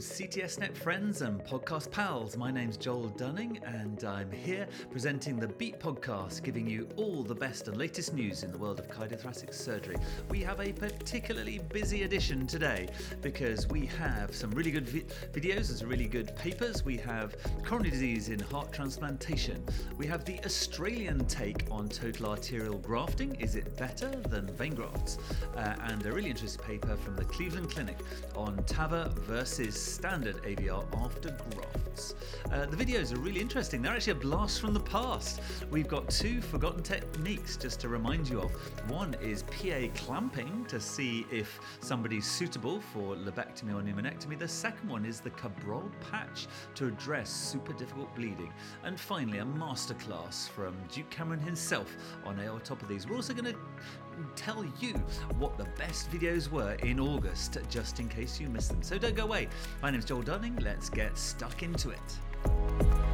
CTSNet friends and podcast pals. My name's Joel Dunning, and I'm here presenting the Beat podcast, giving you all the best and latest news in the world of cardiothoracic surgery. We have a particularly busy edition today because we have some really good vi- videos and some really good papers. We have coronary disease in heart transplantation. We have the Australian take on total arterial grafting. Is it better than vein grafts? Uh, and a really interesting paper from the Cleveland Clinic on TAVR versus standard AVR after grafts. Uh, the videos are really interesting. They're actually a blast from the past. We've got two forgotten techniques just to remind you of. One is PA clamping to see if somebody's suitable for lobectomy or pneumonectomy. The second one is the Cabrol patch to address super difficult bleeding. And finally, a masterclass from Duke Cameron himself on aortopathies. We're also going to tell you what the best videos were in August, just in case you missed them. So don't go away. My name's Joel Dunning. Let's get stuck into it.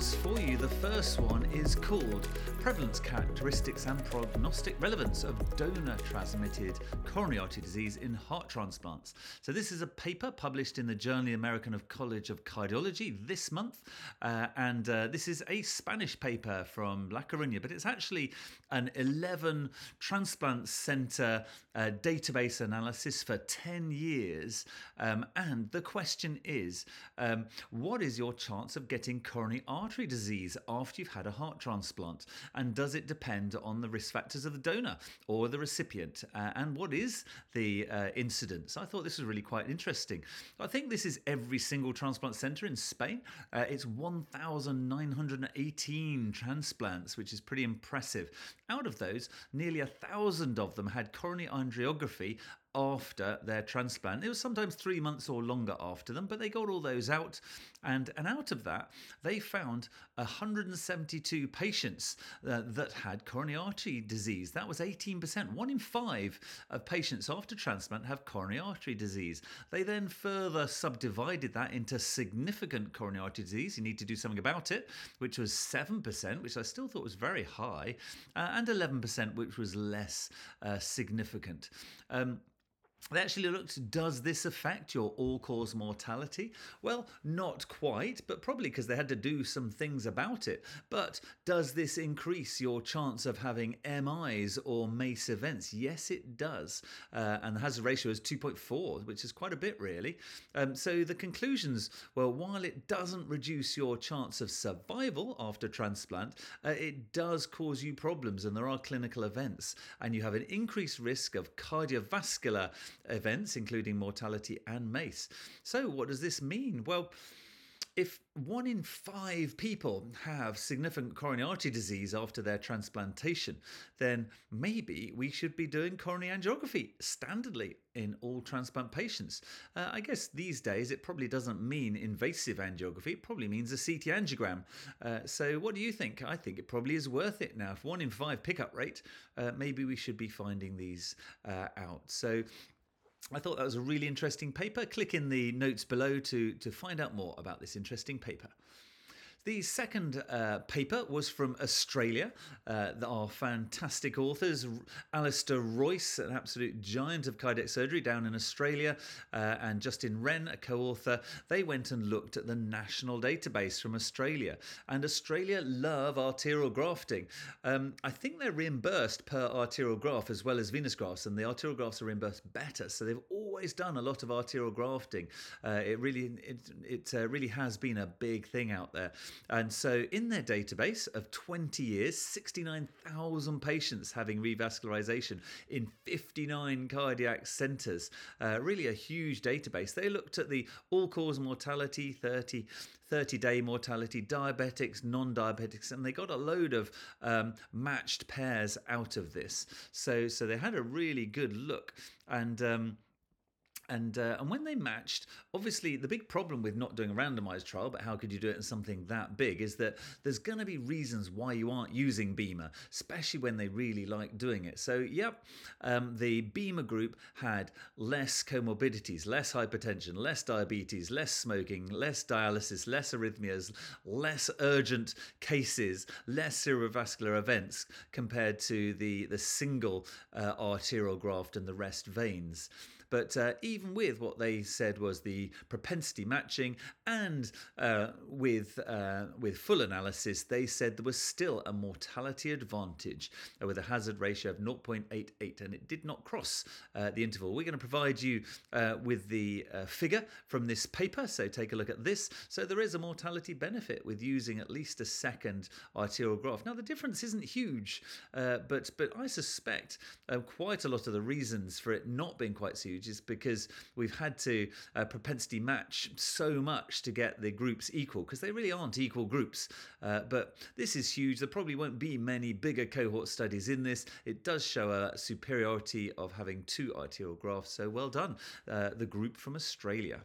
For you. The first one is called Prevalence Characteristics and Prognostic Relevance of Donor Transmitted Coronary Artery Disease in Heart Transplants. So, this is a paper published in the Journal American of College of Cardiology this month. Uh, and uh, this is a Spanish paper from La Coruña, but it's actually an 11 transplant center uh, database analysis for 10 years. Um, and the question is um, what is your chance of getting coronary artery disease after you've had a heart transplant? And does it depend on the risk factors of the donor or the recipient? Uh, and what is the uh, incidence? I thought this was really quite interesting. I think this is every single transplant center in Spain. Uh, it's 1,918 transplants, which is pretty impressive. Out of those, nearly a thousand of them had coronary angiography after their transplant. It was sometimes three months or longer after them, but they got all those out. And, and out of that, they found 172 patients uh, that had coronary artery disease. That was 18%. One in five of patients after transplant have coronary artery disease. They then further subdivided that into significant coronary artery disease. You need to do something about it, which was 7%, which I still thought was very high, uh, and 11%, which was less uh, significant. Um, they actually looked, does this affect your all cause mortality? Well, not quite, but probably because they had to do some things about it. But does this increase your chance of having MIs or MACE events? Yes, it does. Uh, and the hazard ratio is 2.4, which is quite a bit, really. Um, so the conclusions well, while it doesn't reduce your chance of survival after transplant, uh, it does cause you problems, and there are clinical events. And you have an increased risk of cardiovascular events, including mortality and MACE. So, what does this mean? Well, if one in five people have significant coronary artery disease after their transplantation, then maybe we should be doing coronary angiography standardly in all transplant patients. Uh, I guess these days it probably doesn't mean invasive angiography, it probably means a CT angiogram. Uh, so, what do you think? I think it probably is worth it now. If one in five pickup rate, uh, maybe we should be finding these uh, out. So, I thought that was a really interesting paper. Click in the notes below to, to find out more about this interesting paper. The second uh, paper was from Australia. Uh, our fantastic authors, Alistair Royse, an absolute giant of cardiac surgery down in Australia, uh, and Justin Wren, a co author, they went and looked at the national database from Australia. And Australia love arterial grafting. Um, I think they're reimbursed per arterial graft as well as venous grafts, and the arterial grafts are reimbursed better. So they've always done a lot of arterial grafting. Uh, it really, it, it uh, really has been a big thing out there. And so, in their database of 20 years, 69,000 patients having revascularization in 59 cardiac centers, uh, really a huge database. They looked at the all cause mortality, 30, 30 day mortality, diabetics, non diabetics, and they got a load of um, matched pairs out of this. So, so they had a really good look. And um, And, uh, and when they matched, obviously the big problem with not doing a randomized trial, but how could you do it in something that big, is that there's going to be reasons why you aren't using BIMA, especially when they really like doing it. So, yep, um, the BIMA group had less comorbidities, less hypertension, less diabetes, less smoking, less dialysis, less arrhythmias, less urgent cases, less cerebrovascular events compared to the, the single uh, arterial graft and the rest veins. But uh, even with what they said was the propensity matching and uh, with uh, with full analysis, they said there was still a mortality advantage with a hazard ratio of 0.88, and it did not cross uh, the interval. We're going to provide you uh, with the figure from this paper, so take a look at this. So there is a mortality benefit with using at least a second arterial graft. Now the difference isn't huge, but but I suspect quite a lot of the reasons for it not being quite so huge is because we've had to uh, propensity match so much to get the groups equal because they really aren't equal groups. Uh, but this is huge. There probably won't be many bigger cohort studies in this. It does show a superiority of having two arterial grafts. So well done, uh, the group from Australia.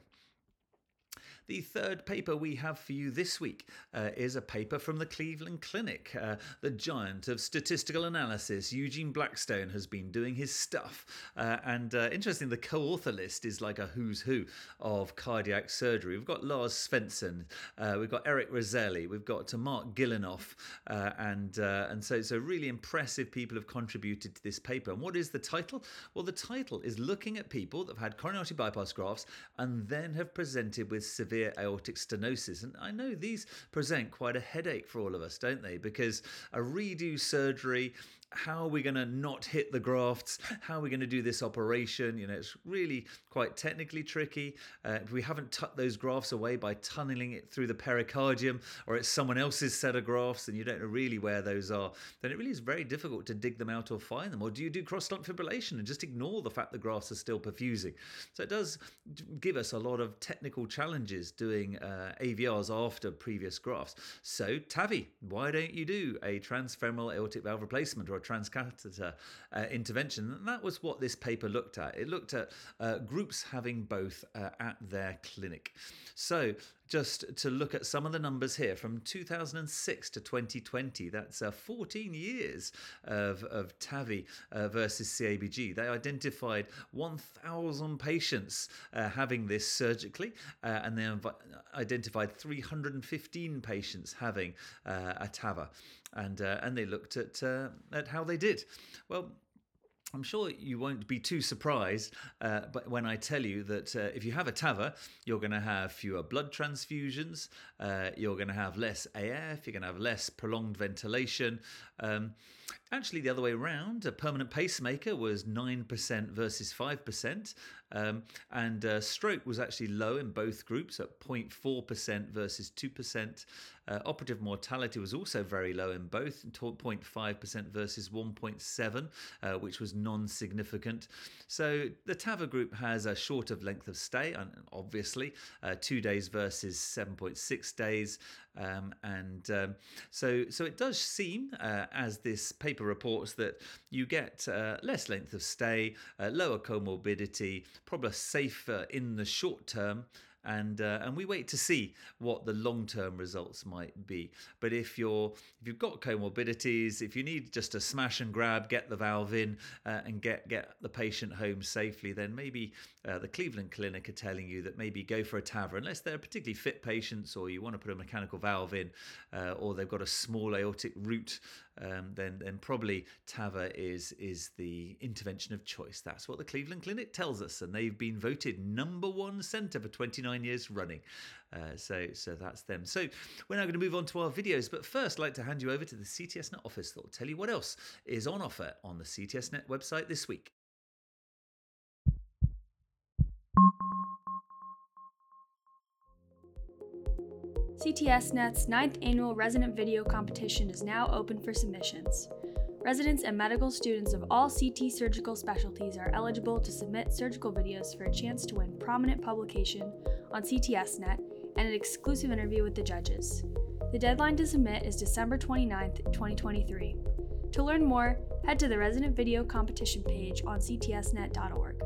The third paper we have for you this week uh, is a paper from the Cleveland Clinic. Uh, the giant of statistical analysis, Eugene Blackstone, has been doing his stuff. Uh, and uh, interesting, the co author list is like a who's who of cardiac surgery. We've got Lars Svensson, uh, we've got Eric Roselli, we've got uh, Marc Gillinov, and, and so, so really impressive people have contributed to this paper. And what is the title? Well, the title is looking at people that have had coronary bypass grafts and then have presented with severe severe aortic stenosis. And I know these present quite a headache for all of us, don't they? Because a redo surgery how are we going to not hit the grafts? How are we going to do this operation? You know, it's really quite technically tricky. Uh, if we haven't tucked those grafts away by tunneling it through the pericardium, or it's someone else's set of grafts and you don't know really where those are, then it really is very difficult to dig them out or find them. Or do you do cross-lump fibrillation and just ignore the fact the grafts are still perfusing? So it does give us a lot of technical challenges doing uh, AVRs after previous grafts. So TAVI, why don't you do a transfemoral aortic valve replacement or a transcatheter uh, intervention. And that was what this paper looked at. It looked at uh, groups having both uh, at their clinic. So, just to look at some of the numbers here from 2006 to 2020, that's uh, 14 years of, of TAVI uh, versus CABG. They identified 1,000 patients uh, having this surgically, and they identified 315 patients having a TAVR and uh, and they looked at uh, at how they did. Well, I'm sure you won't be too surprised uh, but when I tell you that uh, if you have a TAVR, you're going to have fewer blood transfusions, uh, you're going to have less AF, you're going to have less prolonged ventilation. Um, actually, the other way around, a permanent pacemaker was 9% versus 5%, um, and uh, stroke was actually low in both groups at 0.4% versus 2%. Uh, operative mortality was also very low in both, 0.5% versus 1.7, uh, which was non-significant. So the TAVR group has a shorter length of stay, obviously, uh, two days versus 7.6 days. Um, and um, so, so it does seem, uh, as this paper reports, that you get uh, less length of stay, uh, lower comorbidity, probably safer in the short term, and uh, and we wait to see what the long term results might be. But if you're if you've got comorbidities, if you need just a smash and grab, get the valve in uh, and get get the patient home safely, then maybe uh, the Cleveland Clinic are telling you that maybe go for a TAVR unless they're particularly fit patients or you want to put a mechanical valve in uh, or they've got a small aortic root um, then then probably TAVR is is the intervention of choice. That's what the Cleveland Clinic tells us, and they've been voted number one centre for 29 years running. Uh, so so that's them. So we're now going to move on to our videos, but first I'd like to hand you over to the CTSNet office that will tell you what else is on offer on the CTSNet website this week. CTSNet's ninth annual resident video competition is now open for submissions. Residents and medical students of all CT surgical specialties are eligible to submit surgical videos for a chance to win prominent publication on CTSNet and an exclusive interview with the judges. The deadline to submit is December 29, 2023. To learn more, head to the Resident Video Competition page on ctsnet.org.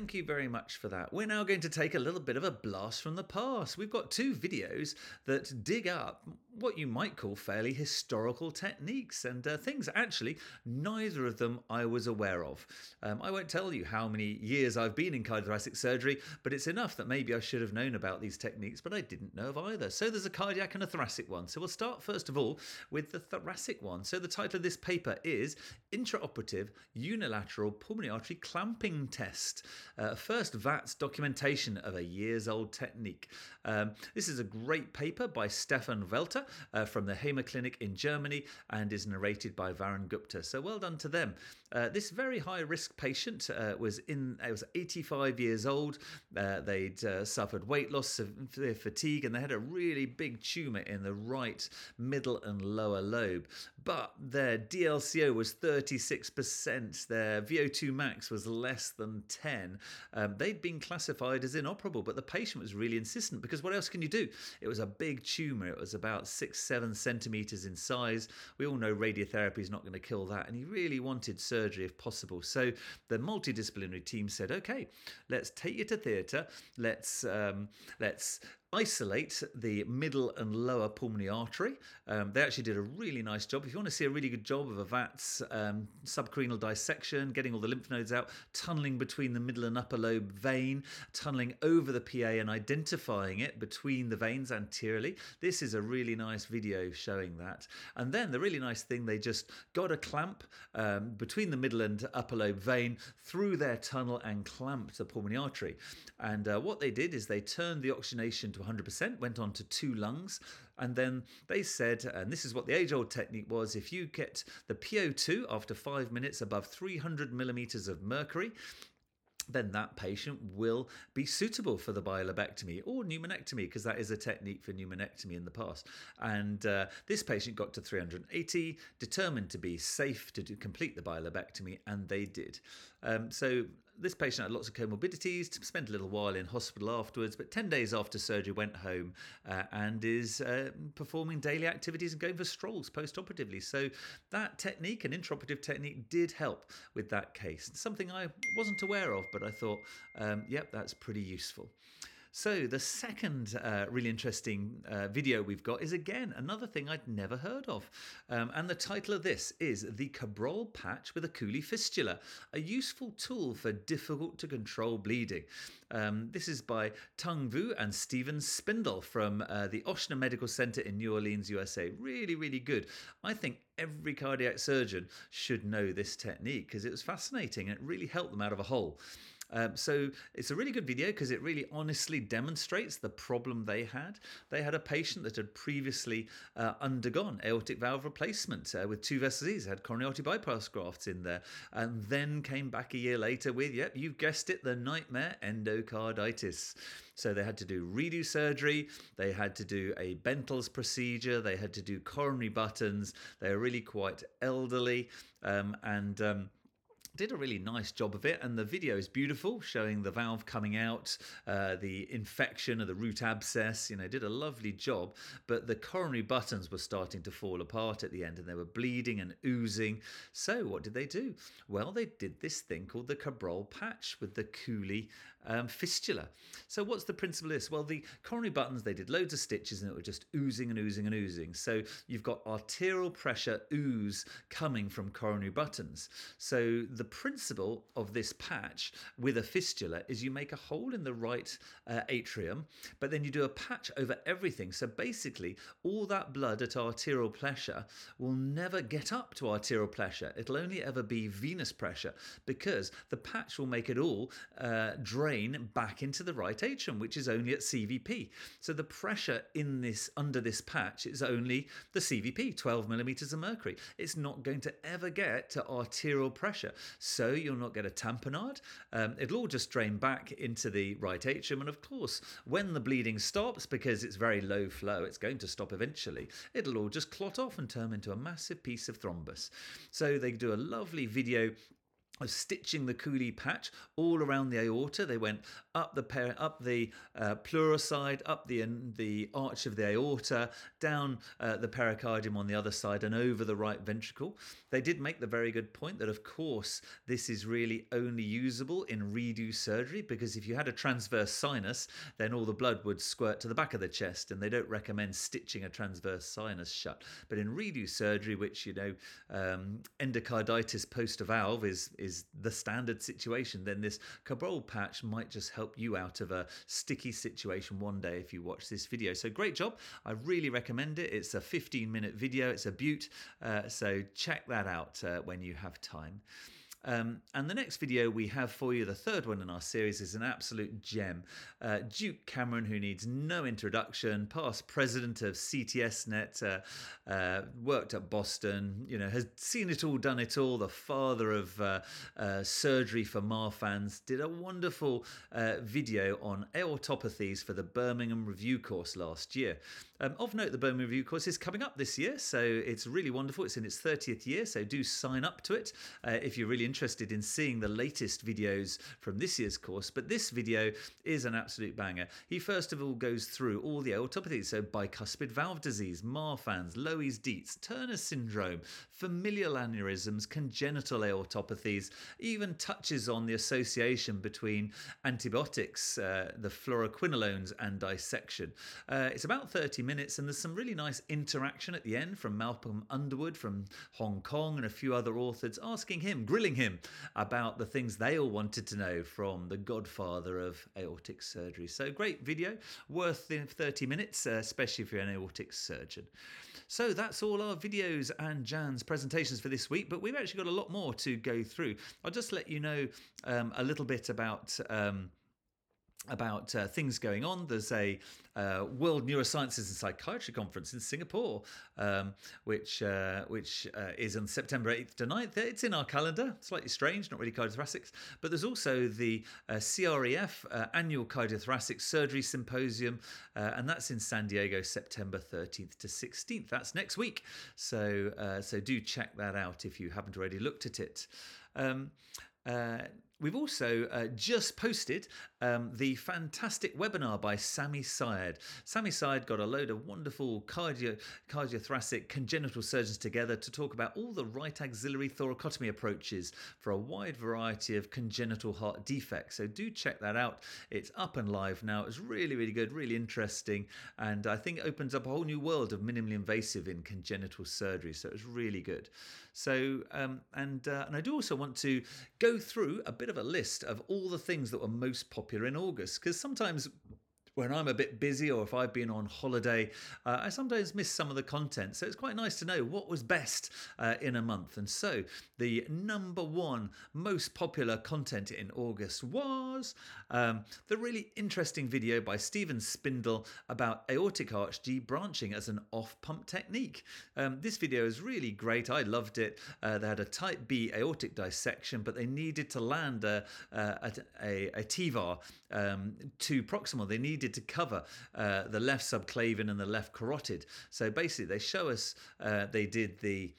Thank you very much for that. We're now going to take a little bit of a blast from the past. We've got two videos that dig up what you might call fairly historical techniques and uh, things. Actually, neither of them I was aware of. Um, I won't tell you how many years I've been in cardiothoracic surgery, but it's enough that maybe I should have known about these techniques, but I didn't know of either. So there's a cardiac and a thoracic one. So we'll start first of all with the thoracic one. So the title of this paper is Intraoperative Unilateral Pulmonary Artery Clamping Test. Uh, first VATS documentation of a years old technique. Um, this is a great paper by Stefan Welter uh, from the Hemer Clinic in Germany and is narrated by Varun Gupta. So well done to them. Uh, this very high risk patient uh, was in. It was 85 years old. Uh, they'd uh, suffered weight loss, severe fatigue, and they had a really big tumor in the right middle and lower lobe. But their DLCO was 36%. Their VO2 max was less than 10. Um, they'd been classified as inoperable, but the patient was really insistent because what else can you do? It was a big tumor. It was about six, seven centimeters in size. We all know radiotherapy is not going to kill that, and he really wanted surgery if possible. So the multidisciplinary team said, okay, let's take you to theatre. Let's um, let's isolate the middle and lower pulmonary artery. Um, they actually did a really nice job. If you want to see a really good job of a VATS um, subcarinal dissection, getting all the lymph nodes out, tunneling between the middle and upper lobe vein, tunneling over the PA and identifying it between the veins anteriorly. This is a really nice video showing that. And then the really nice thing, they just got a clamp um, between the middle and upper lobe vein through their tunnel and clamped the pulmonary artery. And uh, what they did is they turned the oxygenation to 100%, went on to two lungs, and then they said, and this is what the age old technique was if you get the PO2 after five minutes above 300 millimeters of mercury, then that patient will be suitable for the bilobectomy or pneumonectomy because that is a technique for pneumonectomy in the past. And uh, this patient got to 380, determined to be safe to do, complete the bilobectomy, and they did. Um, so this patient had lots of comorbidities, spent a little while in hospital afterwards, but 10 days after surgery went home uh, and is uh, performing daily activities and going for strolls post-operatively. So that technique, an intraoperative technique, did help with that case. Something I wasn't aware of, but I thought, um, yep, that's pretty useful. So, the second uh, really interesting uh, video we've got is again another thing I'd never heard of. Um, and the title of this is The Cabrol Patch with a Cooley Fistula, a useful tool for difficult to control bleeding. Um, this is by Tung Vu and Stephen Spindel from uh, the Ochsner Medical Center in New Orleans, USA. Really, really good. I think every cardiac surgeon should know this technique because it was fascinating and it really helped them out of a hole. Um, so it's a really good video because it really honestly demonstrates the problem they had. They had a patient that had previously uh, undergone aortic valve replacement uh, with two vessels, had coronary artery bypass grafts in there, and then came back a year later with, yep, you've guessed it, the nightmare endocarditis. So they had to do redo surgery, they had to do a Bentall procedure, they had to do coronary buttons. They were really quite elderly, um, and um, did a really nice job of it, and the video is beautiful, showing the valve coming out, uh, the infection of the root abscess. You know, did a lovely job, but the coronary buttons were starting to fall apart at the end, and they were bleeding and oozing. So what did they do? Well, they did this thing called the Cabrol patch with the Cooley um, fistula. So what's the principle of this? Well, the coronary buttons they did loads of stitches, and it was just oozing and oozing and oozing. So you've got arterial pressure ooze coming from coronary buttons. So the principle of this patch with a fistula is you make a hole in the right uh, atrium, but then you do a patch over everything. So basically, all that blood at arterial pressure will never get up to arterial pressure. It'll only ever be venous pressure because the patch will make it all uh, drain back into the right atrium, which is only at CVP. So the pressure in this under this patch is only the CVP, 12 millimeters of mercury. It's not going to ever get to arterial pressure. So you'll not get a tamponade. Um, it'll all just drain back into the right atrium. And of course, when the bleeding stops, because it's very low flow, it's going to stop eventually, it'll all just clot off and turn into a massive piece of thrombus. So they do a lovely video of stitching the Cooley patch all around the aorta. They went up the per- up the uh, pleurocyte, up the the arch of the aorta, down uh, the pericardium on the other side, and over the right ventricle. They did make the very good point that, of course, this is really only usable in redo surgery because if you had a transverse sinus, then all the blood would squirt to the back of the chest, and they don't recommend stitching a transverse sinus shut. But in redo surgery, which you know, um, endocarditis post a valve is is the standard situation, then this Cabrol patch might just help you out of a sticky situation one day if you watch this video. So great job! I really recommend it. It's a 15 minute video. It's a beaut. Uh, so check that out uh, when you have time. Um, and the next video we have for you, the third one in our series, is an absolute gem. Uh, Duke Cameron, who needs no introduction, past president of CTSNet, uh, uh, worked at Boston, you know, has seen it all, done it all, the father of uh, uh, surgery for Marfans, did a wonderful uh, video on aortopathies for the Birmingham Review course last year. Um, of note, the Birmingham Review course is coming up this year, so it's really wonderful. It's in its 30th year, so do sign up to it if you're really interested in seeing the latest videos from this year's course, but this video is an absolute banger. He first of all goes through all the aortopathies, so bicuspid valve disease, Marfan's, Loeys-Dietz, Turner syndrome, familial aneurysms, congenital aortopathies, even touches on the association between antibiotics, uh, the fluoroquinolones, and dissection. Uh, it's about 30 minutes, and there's some really nice interaction at the end from Malcolm Underwood from Hong Kong and a few other authors asking him, grilling him about the things they all wanted to know from the godfather of aortic surgery. So, great video, worth the 30 minutes, uh, especially if you're an aortic surgeon. So, that's all our videos and JANS presentations for this week, but we've actually got a lot more to go through. I'll just let you know um, a little bit about. Um, about uh, things going on. There's a uh, World Neurosciences and Psychiatry Conference in Singapore, um, which uh, which uh, is on September 8th to 9th. It's in our calendar. Slightly strange, not really cardiothoracics. But there's also the uh, CREF uh, Annual Cardiothoracic Surgery Symposium, and that's in San Diego, September 13th to 16th. That's next week. So so do check that out if you haven't already looked at it. Um, We've also uh, just posted um, the fantastic webinar by Sami Syed. Sami Syed got a load of wonderful cardio, cardiothoracic congenital surgeons together to talk about all the right axillary thoracotomy approaches for a wide variety of congenital heart defects. So do check that out. It's up and live now. It's really, really good, really interesting, and I think it opens up a whole new world of minimally invasive in congenital surgery. So it's really good. So um, and uh, and I do also want to go through a bit of a list of all the things that were most popular in August because sometimes when I'm a bit busy or if I've been on holiday, uh, I sometimes miss some of the content. So it's quite nice to know what was best uh, in a month. And so the number one most popular content in August was um, the really interesting video by Stephen Spindel about aortic arch debranching as an off pump technique. Um, this video is really great. I loved it. Uh, they had a type B aortic dissection, but they needed to land a, a, a, a TEVAR um, to proximal. They needed needed to cover uh, the left subclavian and the left carotid. So basically, they show us uh, they did the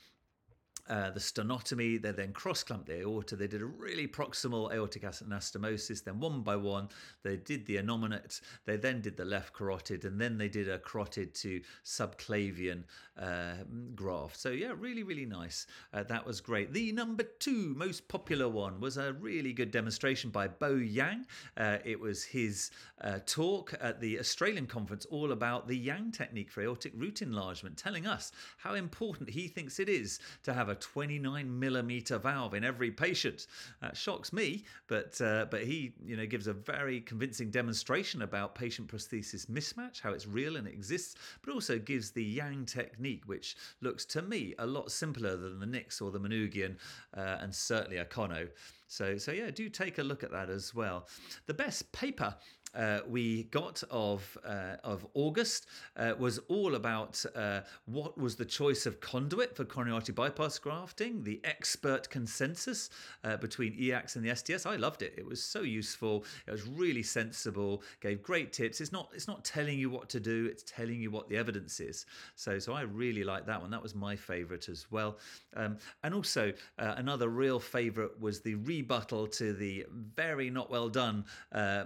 uh, the sternotomy, they then cross clamped the aorta. They did a really proximal aortic anastomosis. Then, one by one, they did the innominate. They then did the left carotid, and then they did a carotid to subclavian uh, graft. So, yeah, really, really nice. Uh, that was great. The number two most popular one was a really good demonstration by Bo Yang. Uh, it was his uh, talk at the Australian conference all about the Yang technique for aortic root enlargement, telling us how important he thinks it is to have a 29 millimeter valve in every patient. That shocks me, but uh, but he you know gives a very convincing demonstration about patient prosthesis mismatch, how it's real and it exists, but also gives the Yang technique, which looks to me a lot simpler than the Nicks or the Manouguian, uh, and certainly a Konno. So, so yeah, do take a look at that as well. The best paper uh, we got of uh, of August uh, was all about uh, what was the choice of conduit for coronary artery bypass grafting, the expert consensus uh, between EACTS and the STS. I loved it. It was so useful. It was really sensible. Gave great tips. It's not it's not telling you what to do. It's telling you what the evidence is. So so I really liked that one. That was my favourite as well. Um, and also uh, another real favourite was the rebuttal to the very not well done uh,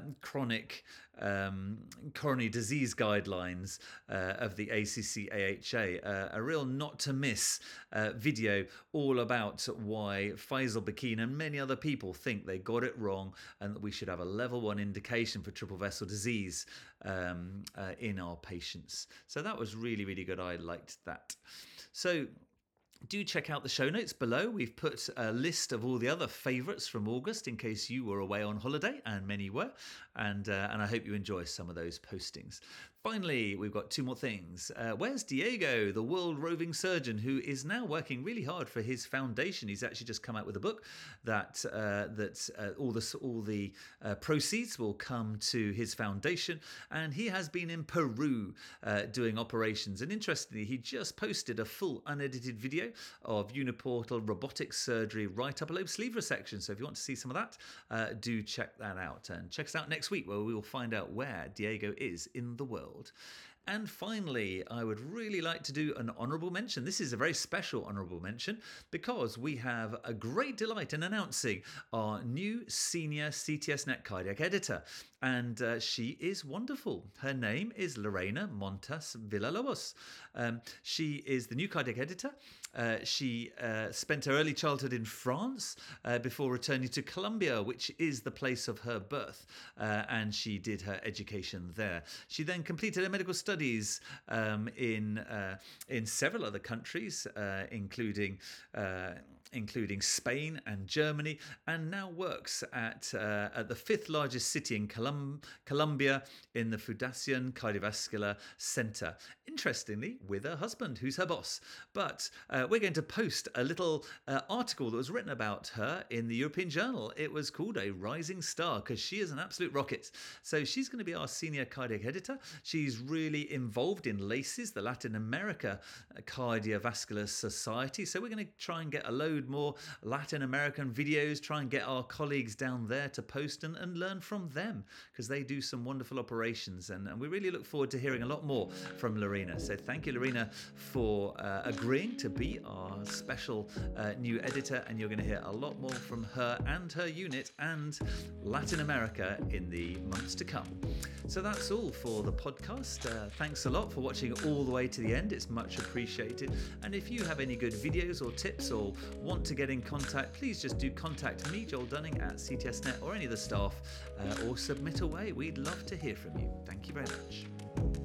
um, coronary disease guidelines uh, of the ACC AHA, uh, a real not to miss uh, video all about why Faisal Bakaeen and many other people think they got it wrong and that we should have a level one indication for triple vessel disease um, uh, in our patients. So that was really, really good. I liked that. So do check out the show notes below. We've put a list of all the other favourites from August in case you were away on holiday, and many were. And, uh, and I hope you enjoy some of those postings. Finally, we've got two more things. Uh, where's Diego, the world roving surgeon, who is now working really hard for his foundation? He's actually just come out with a book that uh, that uh, all the all the uh, proceeds will come to his foundation, and he has been in Peru uh, doing operations. And interestingly, he just posted a full unedited video of uniportal robotic surgery right upper lobe sleeve resection. So if you want to see some of that, uh, do check that out and check us out next week where we will find out where Diego is in the world world. And finally, I would really like to do an honourable mention. This is a very special honourable mention because we have a great delight in announcing our new senior CTSNet cardiac editor. And uh, she is wonderful. Her name is Lorena Montes Villalobos. Um, she is the new cardiac editor. Uh, she uh, spent her early childhood in France uh, before returning to Colombia, which is the place of her birth, uh, and she did her education there. She then completed her medical studies um, in uh, in several other countries, including including Spain and Germany, and now works at, uh, at the fifth largest city in Colum- Colombia in the Fundacion Cardiovascular Center. Interestingly, with her husband, who's her boss. But uh, we're going to post a little uh, article that was written about her in the European Journal. It was called A Rising Star because she is an absolute rocket. So she's going to be our senior cardiac editor. She's really involved in LACES, the Latin America Cardiovascular Society. So we're going to try and get a load more Latin American videos, try and get our colleagues down there to post and, and learn from them because they do some wonderful operations. And, and, we really look forward to hearing a lot more from Lorena. So thank you, Lorena, for uh, agreeing to be our special uh, new editor. And you're going to hear a lot more from her and her unit and Latin America in the months to come. So that's all for the podcast. Uh, thanks a lot for watching all the way to the end. It's much appreciated. And if you have any good videos or tips or want to get in contact, please just do contact me, Joel Dunning, at CTSNet or any of the staff, uh, or submit away. We'd love to hear from you. Thank you very much.